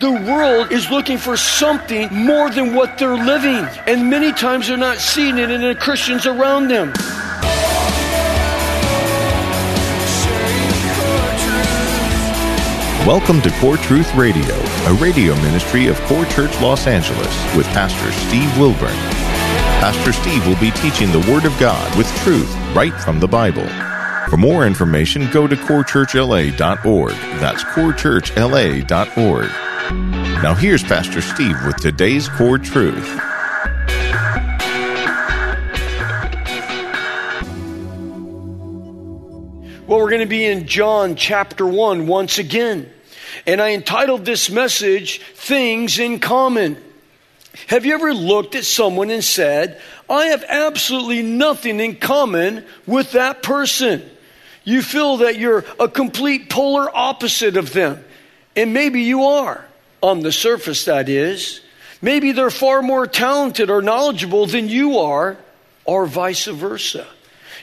The world is looking for something more than what they're living. And many times they're not seeing it in the Christians around them. Welcome to Core Truth Radio, a radio ministry of Core Church Los Angeles with Pastor Steve Wilburn. Pastor Steve will be teaching the Word of God with truth right from the Bible. For more information, go to corechurchla.org. That's corechurchla.org. Now here's Pastor Steve with today's Core Truth. Well, we're going to be in John chapter 1 once again. And I entitled this message, Things in Common. Have you ever looked at someone and said, I have absolutely nothing in common with that person? You feel that you're a complete polar opposite of them. And maybe you are, on the surface, that is. Maybe they're far more talented or knowledgeable than you are, or vice versa.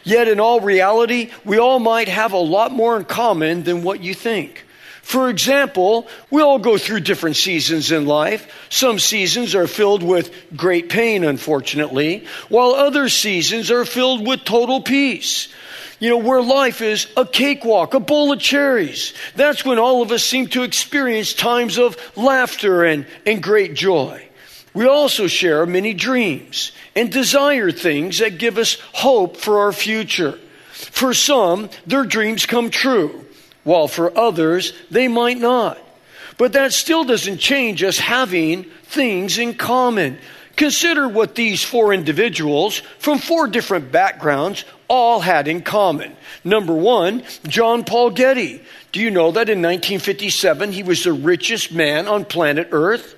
Yet, in all reality, we all might have a lot more in common than what you think. For example, we all go through different seasons in life. Some seasons are filled with great pain, unfortunately, while other seasons are filled with total peace. You know, where life is a cakewalk, a bowl of cherries. That's when all of us seem to experience times of laughter and, and great joy. We also share many dreams and desire things that give us hope for our future. For some, their dreams come true while for others, they might not. But that still doesn't change us having things in common. Consider what these four individuals from four different backgrounds all had in common. Number one, John Paul Getty. Do you know that in 1957 he was the richest man on planet Earth?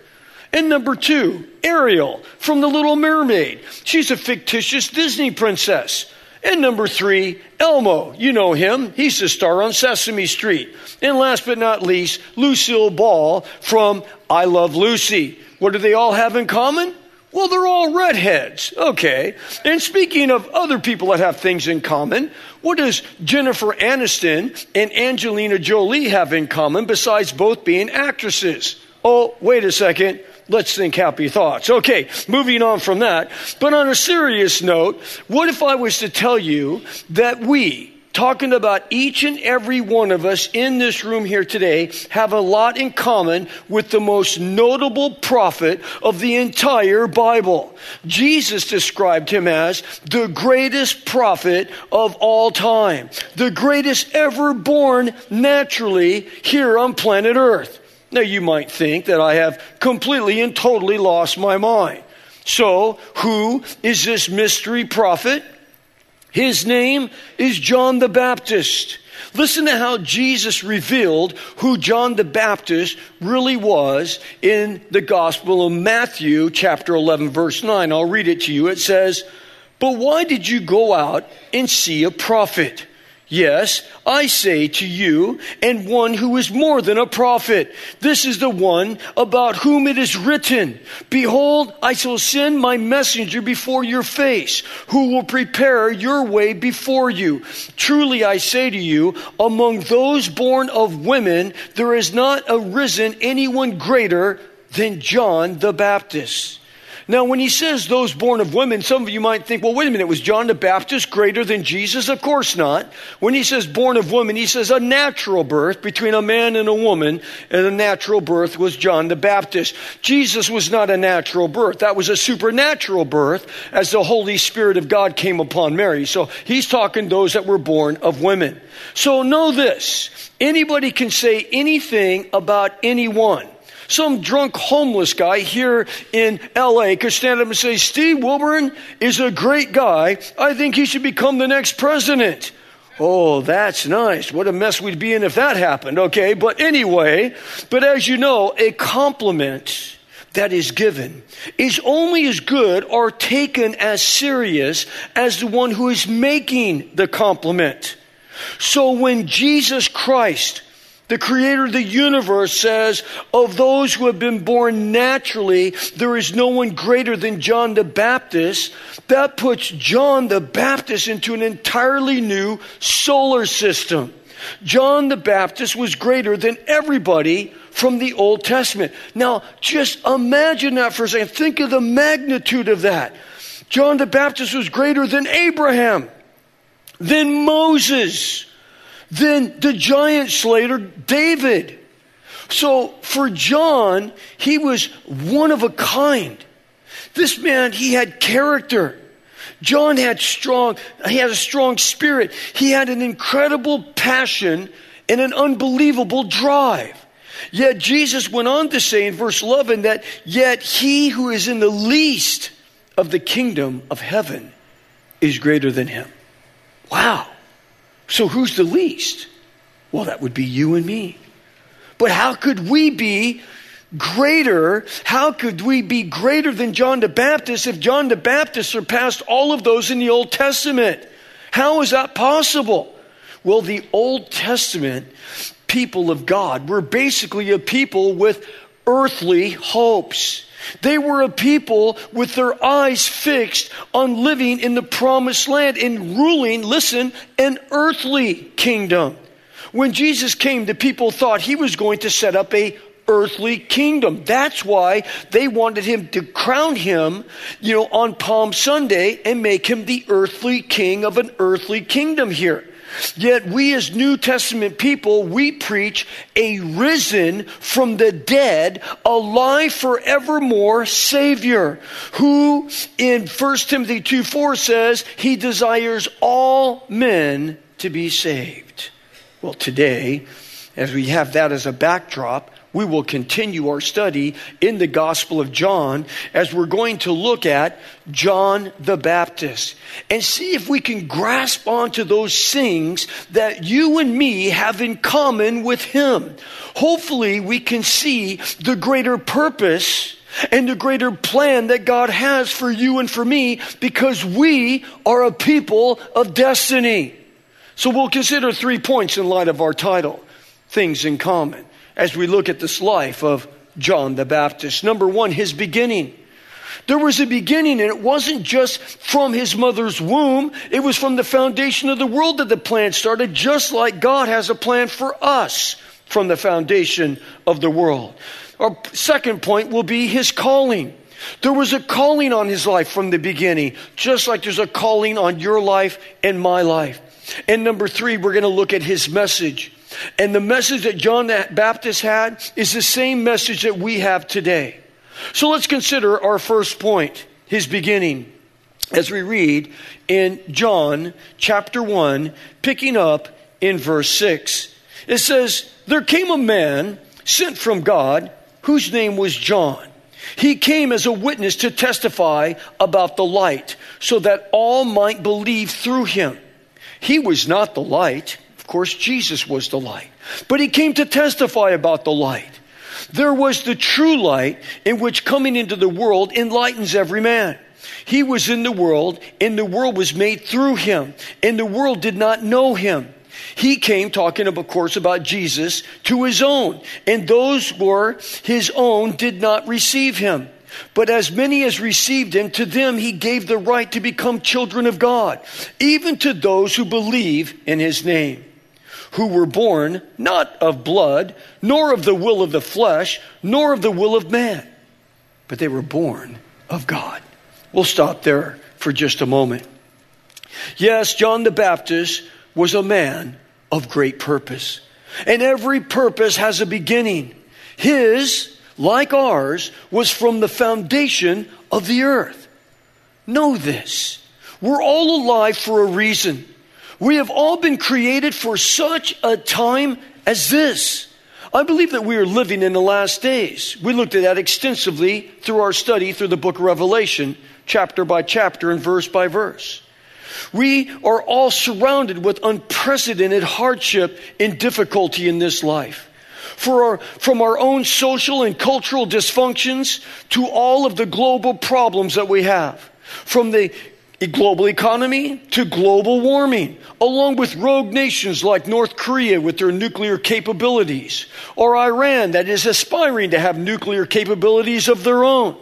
And number two, Ariel from The Little Mermaid. She's a fictitious Disney princess. And number three, Elmo. You know him. He's the star on Sesame Street. And last but not least, Lucille Ball from I Love Lucy. What do they all have in common? Well, they're all redheads. Okay. And speaking of other people that have things in common, what does Jennifer Aniston and Angelina Jolie have in common besides both being actresses? Oh, wait a second. Let's think happy thoughts. Okay, moving on from that. But on a serious note, what if I was to tell you that we, talking about each and every one of us in this room here today, have a lot in common with the most notable prophet of the entire Bible. Jesus described him as the greatest prophet of all time, the greatest ever born naturally here on planet Earth. Now, you might think that I have completely and totally lost my mind. So, who is this mystery prophet? His name is John the Baptist. Listen to how Jesus revealed who John the Baptist really was in the Gospel of Matthew, chapter 11, verse 9. I'll read it to you. It says, But why did you go out and see a prophet? Yes, I say to you, and one who is more than a prophet. This is the one about whom it is written, Behold, I shall send my messenger before your face, who will prepare your way before you. Truly I say to you, among those born of women, there has not arisen anyone greater than John the Baptist. Now, when he says those born of women, some of you might think, well, wait a minute, was John the Baptist greater than Jesus? Of course not. When he says born of woman, he says a natural birth between a man and a woman, and a natural birth was John the Baptist. Jesus was not a natural birth. That was a supernatural birth as the Holy Spirit of God came upon Mary. So he's talking those that were born of women. So know this. Anybody can say anything about anyone. Some drunk homeless guy here in LA could stand up and say, Steve Wilburn is a great guy. I think he should become the next president. Oh, that's nice. What a mess we'd be in if that happened, okay? But anyway, but as you know, a compliment that is given is only as good or taken as serious as the one who is making the compliment. So when Jesus Christ the creator of the universe says, of those who have been born naturally, there is no one greater than John the Baptist. That puts John the Baptist into an entirely new solar system. John the Baptist was greater than everybody from the Old Testament. Now, just imagine that for a second. Think of the magnitude of that. John the Baptist was greater than Abraham, than Moses, than the giant slayer David. So for John, he was one of a kind. This man, he had character. John had strong, he had a strong spirit. He had an incredible passion and an unbelievable drive. Yet Jesus went on to say in verse 11 that yet he who is in the least of the kingdom of heaven is greater than him. Wow. So who's the least? Well, that would be you and me. But how could we be greater? How could we be greater than John the Baptist if John the Baptist surpassed all of those in the Old Testament? How is that possible? Well, the Old Testament people of God were basically a people with earthly hopes. They were a people with their eyes fixed on living in the promised land and ruling, listen, an earthly kingdom. When Jesus came, the people thought he was going to set up a earthly kingdom. That's why they wanted him to crown him, you know, on Palm Sunday and make him the earthly king of an earthly kingdom here. Yet we as New Testament people, we preach a risen from the dead, alive forevermore Savior, who in 1 Timothy 2 4 says he desires all men to be saved. Well, today, as we have that as a backdrop, we will continue our study in the Gospel of John as we're going to look at John the Baptist and see if we can grasp onto those things that you and me have in common with him. Hopefully, we can see the greater purpose and the greater plan that God has for you and for me because we are a people of destiny. So we'll consider three points in light of our title things in common as we look at this life of John the Baptist. Number one, his beginning. There was a beginning, and it wasn't just from his mother's womb. It was from the foundation of the world that the plan started, just like God has a plan for us from the foundation of the world. Our second point will be his calling. There was a calling on his life from the beginning, just like there's a calling on your life and my life. And number three, we're going to look at his message. And the message that John the Baptist had is the same message that we have today. So let's consider our first point, his beginning, as we read in John chapter 1, picking up in verse 6. It says, There came a man sent from God whose name was John. He came as a witness to testify about the light, so that all might believe through him. He was not the light of course, Jesus was the light. But he came to testify about the light. There was the true light in which coming into the world enlightens every man. He was in the world, and the world was made through him, and the world did not know him. He came talking, of course, about Jesus to his own, and those were his own did not receive him. But as many as received him, to them he gave the right to become children of God, even to those who believe in his name who were born not of blood, nor of the will of the flesh, nor of the will of man, but they were born of God. We'll stop there for just a moment. Yes, John the Baptist was a man of great purpose. And every purpose has a beginning. His, like ours, was from the foundation of the earth. Know this. We're all alive for a reason. We have all been created for such a time as this. I believe that we are living in the last days. We looked at that extensively through our study through the book of Revelation, chapter by chapter and verse by verse. We are all surrounded with unprecedented hardship and difficulty in this life. Our, from our own social and cultural dysfunctions to all of the global problems that we have. From the global economy to global warming, along with rogue nations like North Korea with their nuclear capabilities, or Iran that is aspiring to have nuclear capabilities of their own.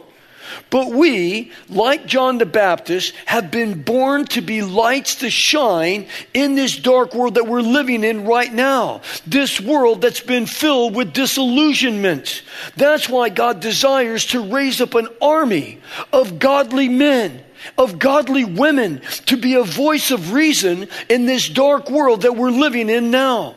But we, like John the Baptist, have been born to be lights to shine in this dark world that we're living in right now. This world that's been filled with disillusionment. That's why God desires to raise up an army of godly men of godly women to be a voice of reason in this dark world that we're living in now.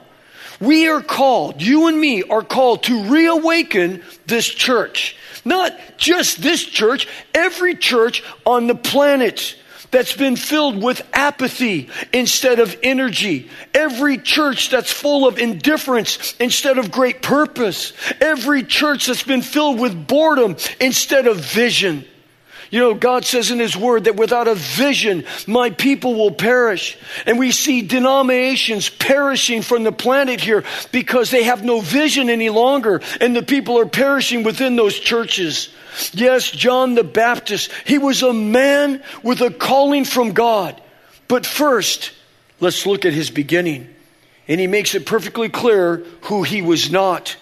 We are called, you and me are called to reawaken this church. Not just this church, every church on the planet that's been filled with apathy instead of energy. Every church that's full of indifference instead of great purpose. Every church that's been filled with boredom instead of vision. You know, God says in His Word that without a vision, my people will perish. And we see denominations perishing from the planet here because they have no vision any longer, and the people are perishing within those churches. Yes, John the Baptist, he was a man with a calling from God. But first, let's look at his beginning. And he makes it perfectly clear who he was not.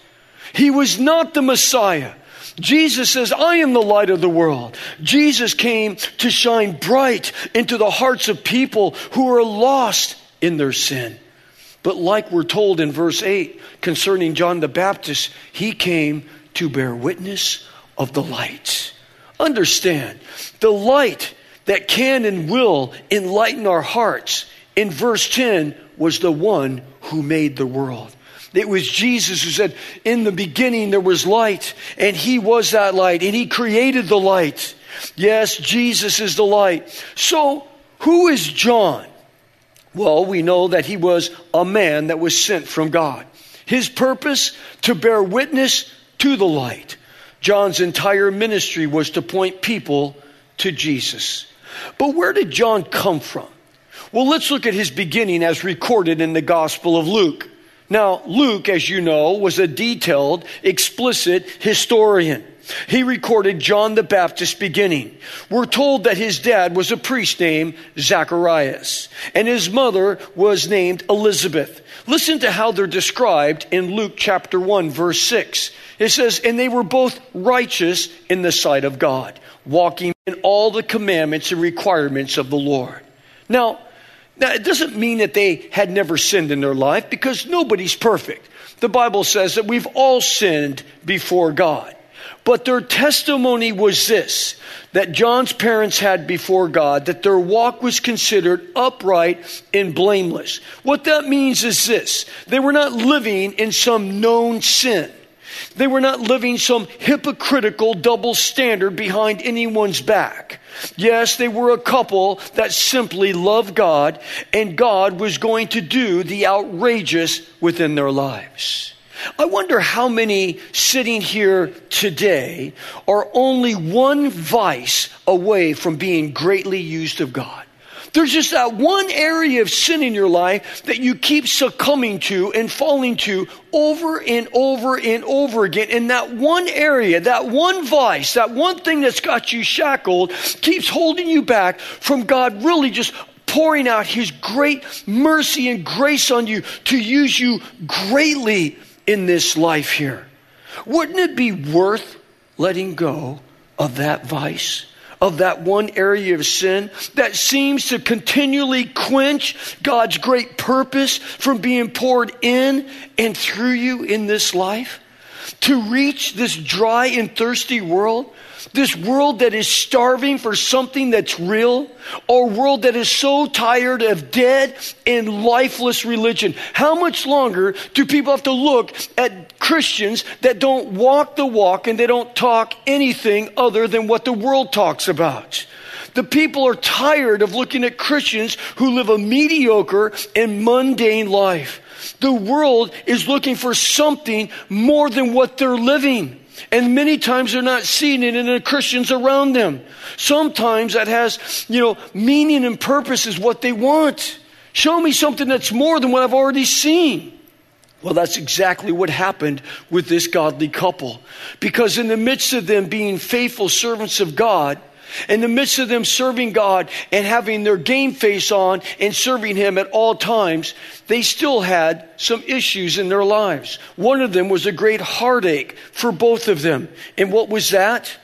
He was not the Messiah. Jesus says, I am the light of the world. Jesus came to shine bright into the hearts of people who are lost in their sin. But like we're told in verse 8 concerning John the Baptist, he came to bear witness of the light. Understand, the light that can and will enlighten our hearts in verse 10 was the one who made the world. It was Jesus who said, In the beginning there was light, and He was that light, and He created the light. Yes, Jesus is the light. So, who is John? Well, we know that he was a man that was sent from God. His purpose, to bear witness to the light. John's entire ministry was to point people to Jesus. But where did John come from? Well, let's look at his beginning as recorded in the Gospel of Luke. Now, Luke, as you know, was a detailed, explicit historian. He recorded John the Baptist's beginning. We're told that his dad was a priest named Zacharias, and his mother was named Elizabeth. Listen to how they're described in Luke chapter 1, verse 6. It says, And they were both righteous in the sight of God, walking in all the commandments and requirements of the Lord. Now, now, it doesn't mean that they had never sinned in their life because nobody's perfect. The Bible says that we've all sinned before God. But their testimony was this that John's parents had before God, that their walk was considered upright and blameless. What that means is this they were not living in some known sin. They were not living some hypocritical double standard behind anyone's back. Yes, they were a couple that simply loved God, and God was going to do the outrageous within their lives. I wonder how many sitting here today are only one vice away from being greatly used of God. There's just that one area of sin in your life that you keep succumbing to and falling to over and over and over again. And that one area, that one vice, that one thing that's got you shackled keeps holding you back from God really just pouring out His great mercy and grace on you to use you greatly in this life here. Wouldn't it be worth letting go of that vice? Of that one area of sin that seems to continually quench God's great purpose from being poured in and through you in this life? To reach this dry and thirsty world this world that is starving for something that's real, or world that is so tired of dead and lifeless religion. How much longer do people have to look at Christians that don't walk the walk and they don't talk anything other than what the world talks about? The people are tired of looking at Christians who live a mediocre and mundane life. The world is looking for something more than what they're living. And many times they're not seeing it in the Christians around them. Sometimes that has, you know, meaning and purpose is what they want. Show me something that's more than what I've already seen. Well, that's exactly what happened with this godly couple. Because in the midst of them being faithful servants of God, in the midst of them serving God and having their game face on and serving Him at all times, they still had some issues in their lives. One of them was a great heartache for both of them. And what was that?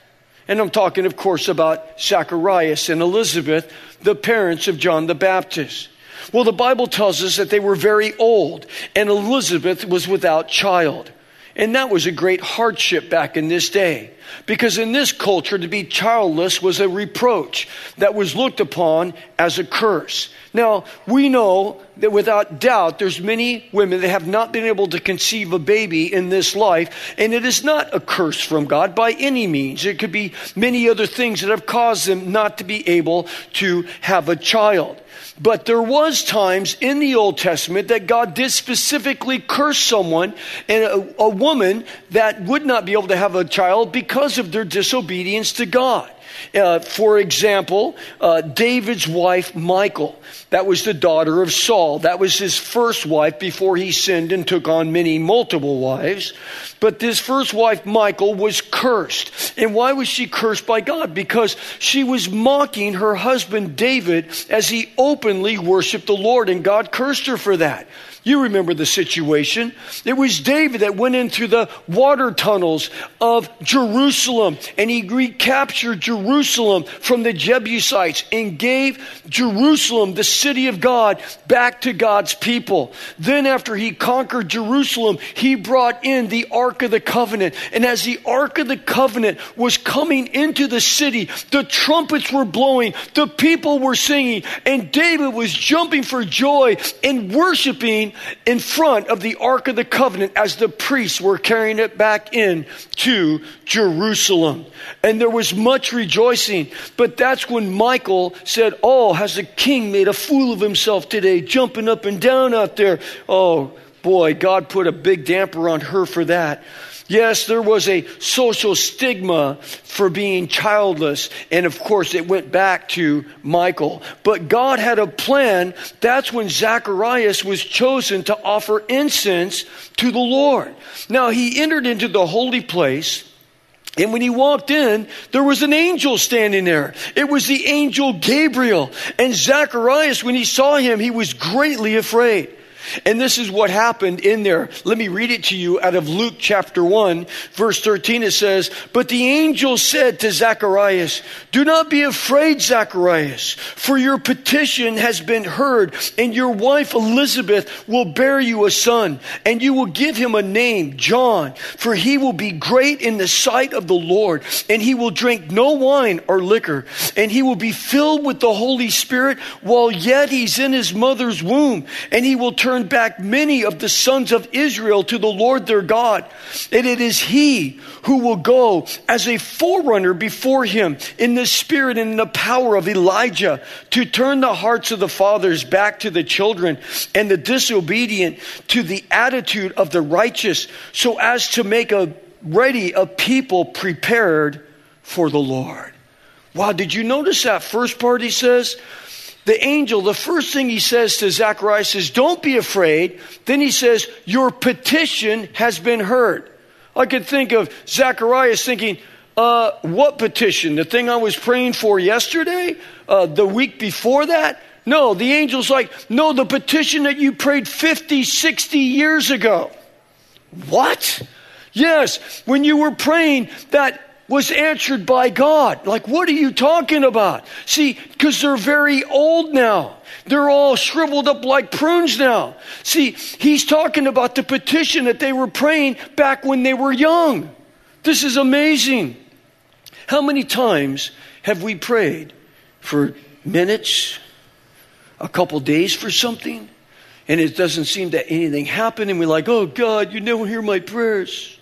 And I'm talking, of course, about Zacharias and Elizabeth, the parents of John the Baptist. Well, the Bible tells us that they were very old, and Elizabeth was without child. And that was a great hardship back in this day. Because in this culture, to be childless was a reproach that was looked upon as a curse. Now, we know that without doubt, there's many women that have not been able to conceive a baby in this life, and it is not a curse from God by any means. It could be many other things that have caused them not to be able to have a child. But there was times in the Old Testament that God did specifically curse someone and a, a, woman that would not be able to have a child because of their disobedience to God. Uh, for example, uh, David's wife, Michal, that was the daughter of Saul. That was his first wife before he sinned and took on many multiple wives. But this first wife, Michal, was cursed. And why was she cursed by God? Because she was mocking her husband David as he openly worshiped the Lord, and God cursed her for that. You remember the situation. It was David that went into the water tunnels of Jerusalem and he recaptured Jerusalem from the Jebusites and gave Jerusalem, the city of God, back to God's people. Then, after he conquered Jerusalem, he brought in the Ark of the Covenant. And as the Ark of the Covenant was coming into the city, the trumpets were blowing, the people were singing, and David was jumping for joy and worshiping in front of the Ark of the Covenant as the priests were carrying it back in to Jerusalem. And there was much rejoicing. But that's when Michael said, Oh, has the king made a fool of himself today, jumping up and down out there? Oh, boy, God put a big damper on her for that. Yes, there was a social stigma for being childless. And of course, it went back to Michael. But God had a plan. That's when Zacharias was chosen to offer incense to the Lord. Now, he entered into the holy place. And when he walked in, there was an angel standing there. It was the angel Gabriel. And Zacharias, when he saw him, he was greatly afraid. And this is what happened in there. Let me read it to you out of Luke chapter 1, verse 13. It says, But the angel said to Zacharias, Do not be afraid, Zacharias, for your petition has been heard, and your wife Elizabeth will bear you a son, and you will give him a name, John, for he will be great in the sight of the Lord, and he will drink no wine or liquor, and he will be filled with the Holy Spirit while yet he's in his mother's womb, and he will turn turn back many of the sons of Israel to the Lord their God. And it is He who will go as a forerunner before Him in the spirit and in the power of Elijah to turn the hearts of the fathers back to the children and the disobedient to the attitude of the righteous so as to make a ready a people prepared for the Lord. Wow, did you notice that first part he says? The angel, the first thing he says to Zacharias is, Don't be afraid. Then he says, Your petition has been heard. I could think of Zacharias thinking, uh, What petition? The thing I was praying for yesterday? Uh, the week before that? No, the angel's like, No, the petition that you prayed 50, 60 years ago. What? Yes, when you were praying that was answered by God. Like, what are you talking about? See, because they're very old now. They're all shriveled up like prunes now. See, he's talking about the petition that they were praying back when they were young. This is amazing. How many times have we prayed for minutes, a couple days for something, and it doesn't seem that anything happened, and we're like, oh God, you never hear my prayers.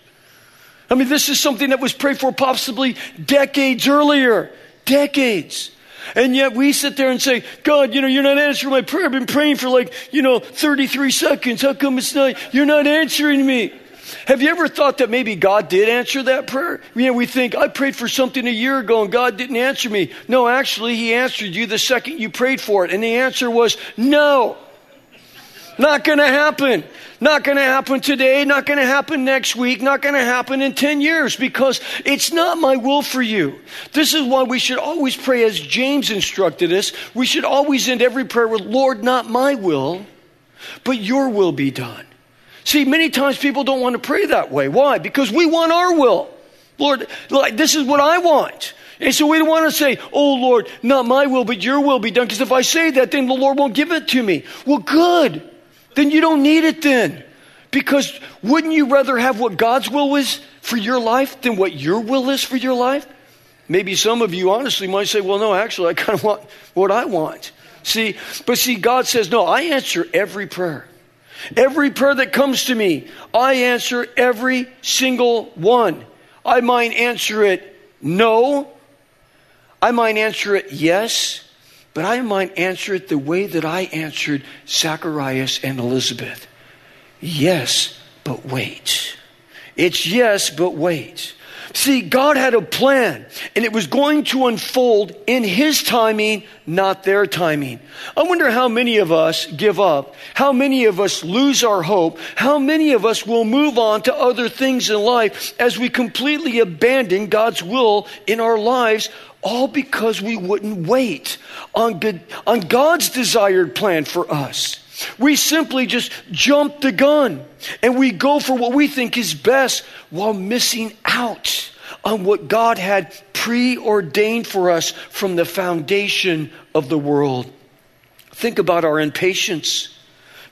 I mean, this is something that was prayed for possibly decades earlier. Decades. And yet we sit there and say, God, you know, you're not answering my prayer. I've been praying for like, you know, 33 seconds. How come it's not, you're not answering me? Have you ever thought that maybe God did answer that prayer? You know, we think, I prayed for something a year ago and God didn't answer me. No, actually, He answered you the second you prayed for it. And the answer was no. Not going to happen. Not going to happen today, not going to happen next week, not going to happen in 10 years because it's not my will for you. This is why we should always pray as James instructed us. We should always end every prayer with, Lord, not my will, but your will be done. See, many times people don't want to pray that way. Why? Because we want our will. Lord, like, this is what I want. And so we don't want to say, Oh Lord, not my will, but your will be done. Because if I say that, then the Lord won't give it to me. Well, good. Then you don't need it then. Because wouldn't you rather have what God's will is for your life than what your will is for your life? Maybe some of you honestly might say, well, no, actually, I kind of want what I want. See, but see, God says, no, I answer every prayer. Every prayer that comes to me, I answer every single one. I might answer it no. I might answer it yes. But I might answer it the way that I answered Zacharias and Elizabeth. Yes, but wait. It's yes, but wait. See, God had a plan, and it was going to unfold in His timing, not their timing. I wonder how many of us give up, how many of us lose our hope, how many of us will move on to other things in life as we completely abandon God's will in our lives all because we wouldn't wait on, on God's desired plan for us. We simply just jump the gun and we go for what we think is best while missing out on what God had preordained for us from the foundation of the world. Think about our impatience.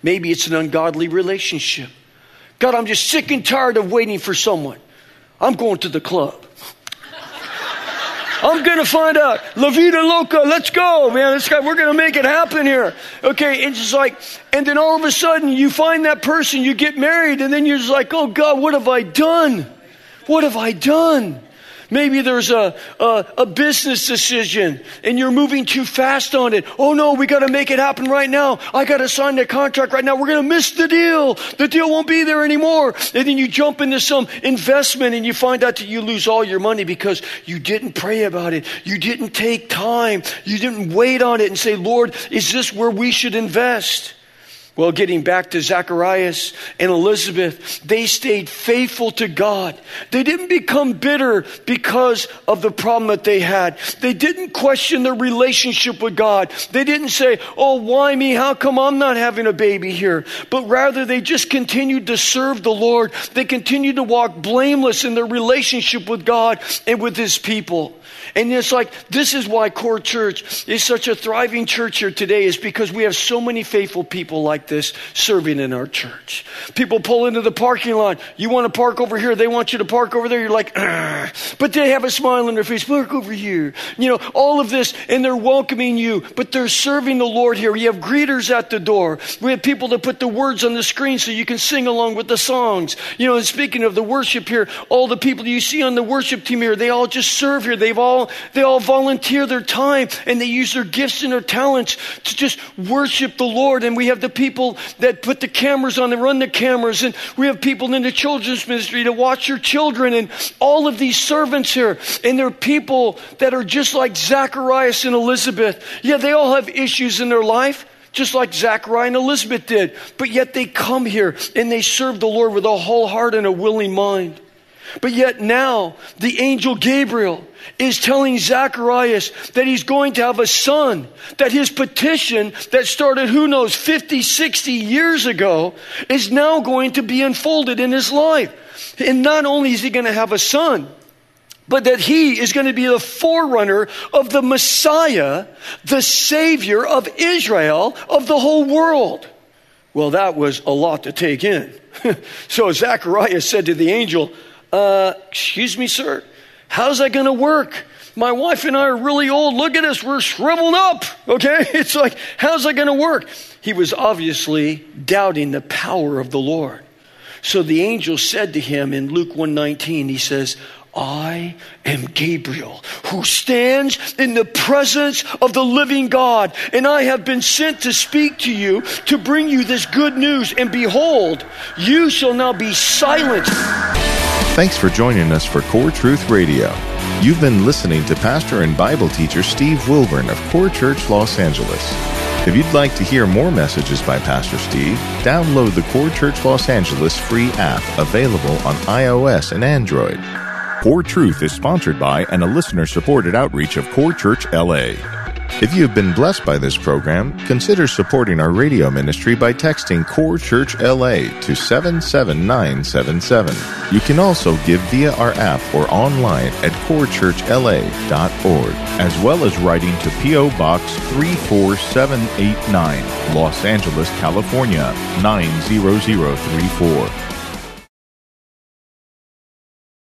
Maybe it's an ungodly relationship. God, I'm just sick and tired of waiting for someone. I'm going to the club. I'm going to find out. La Vida Loca, let's go, man. This guy, we're going to make it happen here. Okay, it's just like, and then all of a sudden you find that person, you get married, and then you're just like, oh God, what have I done? What have I done? Maybe there's a, a, a, business decision and you're moving too fast on it. Oh no, we got to make it happen right now. I got to sign the contract right now. We're going to miss the deal. The deal won't be there anymore. And then you jump into some investment and you find out that you lose all your money because you didn't pray about it. You didn't take time. You didn't wait on it and say, Lord, is this where we should invest? Well, getting back to Zacharias and Elizabeth, they stayed faithful to God. They didn't become bitter because of the problem that they had. They didn't question their relationship with God. They didn't say, Oh, why me? How come I'm not having a baby here? But rather, they just continued to serve the Lord. They continued to walk blameless in their relationship with God and with His people. And it's like, this is why Core Church is such a thriving church here today, is because we have so many faithful people like this serving in our church. People pull into the parking lot. You want to park over here. They want you to park over there. You're like, but they have a smile on their face. Park over here. You know, all of this, and they're welcoming you, but they're serving the Lord here. We have greeters at the door. We have people that put the words on the screen so you can sing along with the songs. You know, and speaking of the worship here, all the people you see on the worship team here, they all just serve here. They've all all, they all volunteer their time and they use their gifts and their talents to just worship the Lord. And we have the people that put the cameras on and run the cameras. And we have people in the children's ministry to watch your children and all of these servants here. And they're people that are just like Zacharias and Elizabeth. Yeah, they all have issues in their life just like Zachariah and Elizabeth did. But yet they come here and they serve the Lord with a whole heart and a willing mind. But yet now, the angel Gabriel is telling Zacharias that he's going to have a son, that his petition that started, who knows, 50, 60 years ago, is now going to be unfolded in his life. And not only is he going to have a son, but that he is going to be the forerunner of the Messiah, the Savior of Israel, of the whole world. Well, that was a lot to take in. so Zacharias said to the angel, uh, excuse me, sir, how's that going to work? My wife and I are really old. Look at us. We're shriveled up. Okay. It's like, how's that going to work? He was obviously doubting the power of the Lord. So the angel said to him in Luke 119, he says, I am Gabriel, who stands in the presence of the living God, and I have been sent to speak to you, to bring you this good news. And behold, you shall now be silent. Thanks for joining us for Core Truth Radio. You've been listening to pastor and Bible teacher Steve Wilburn of Core Church Los Angeles. If you'd like to hear more messages by Pastor Steve, download the Core Church Los Angeles free app available on iOS and Android. Core Truth is sponsored by and a listener supported outreach of Core Church LA. If you have been blessed by this program, consider supporting our radio ministry by texting Core Church LA to 77977. You can also give via our app or online at corechurchla.org, as well as writing to P.O. Box 34789, Los Angeles, California 90034.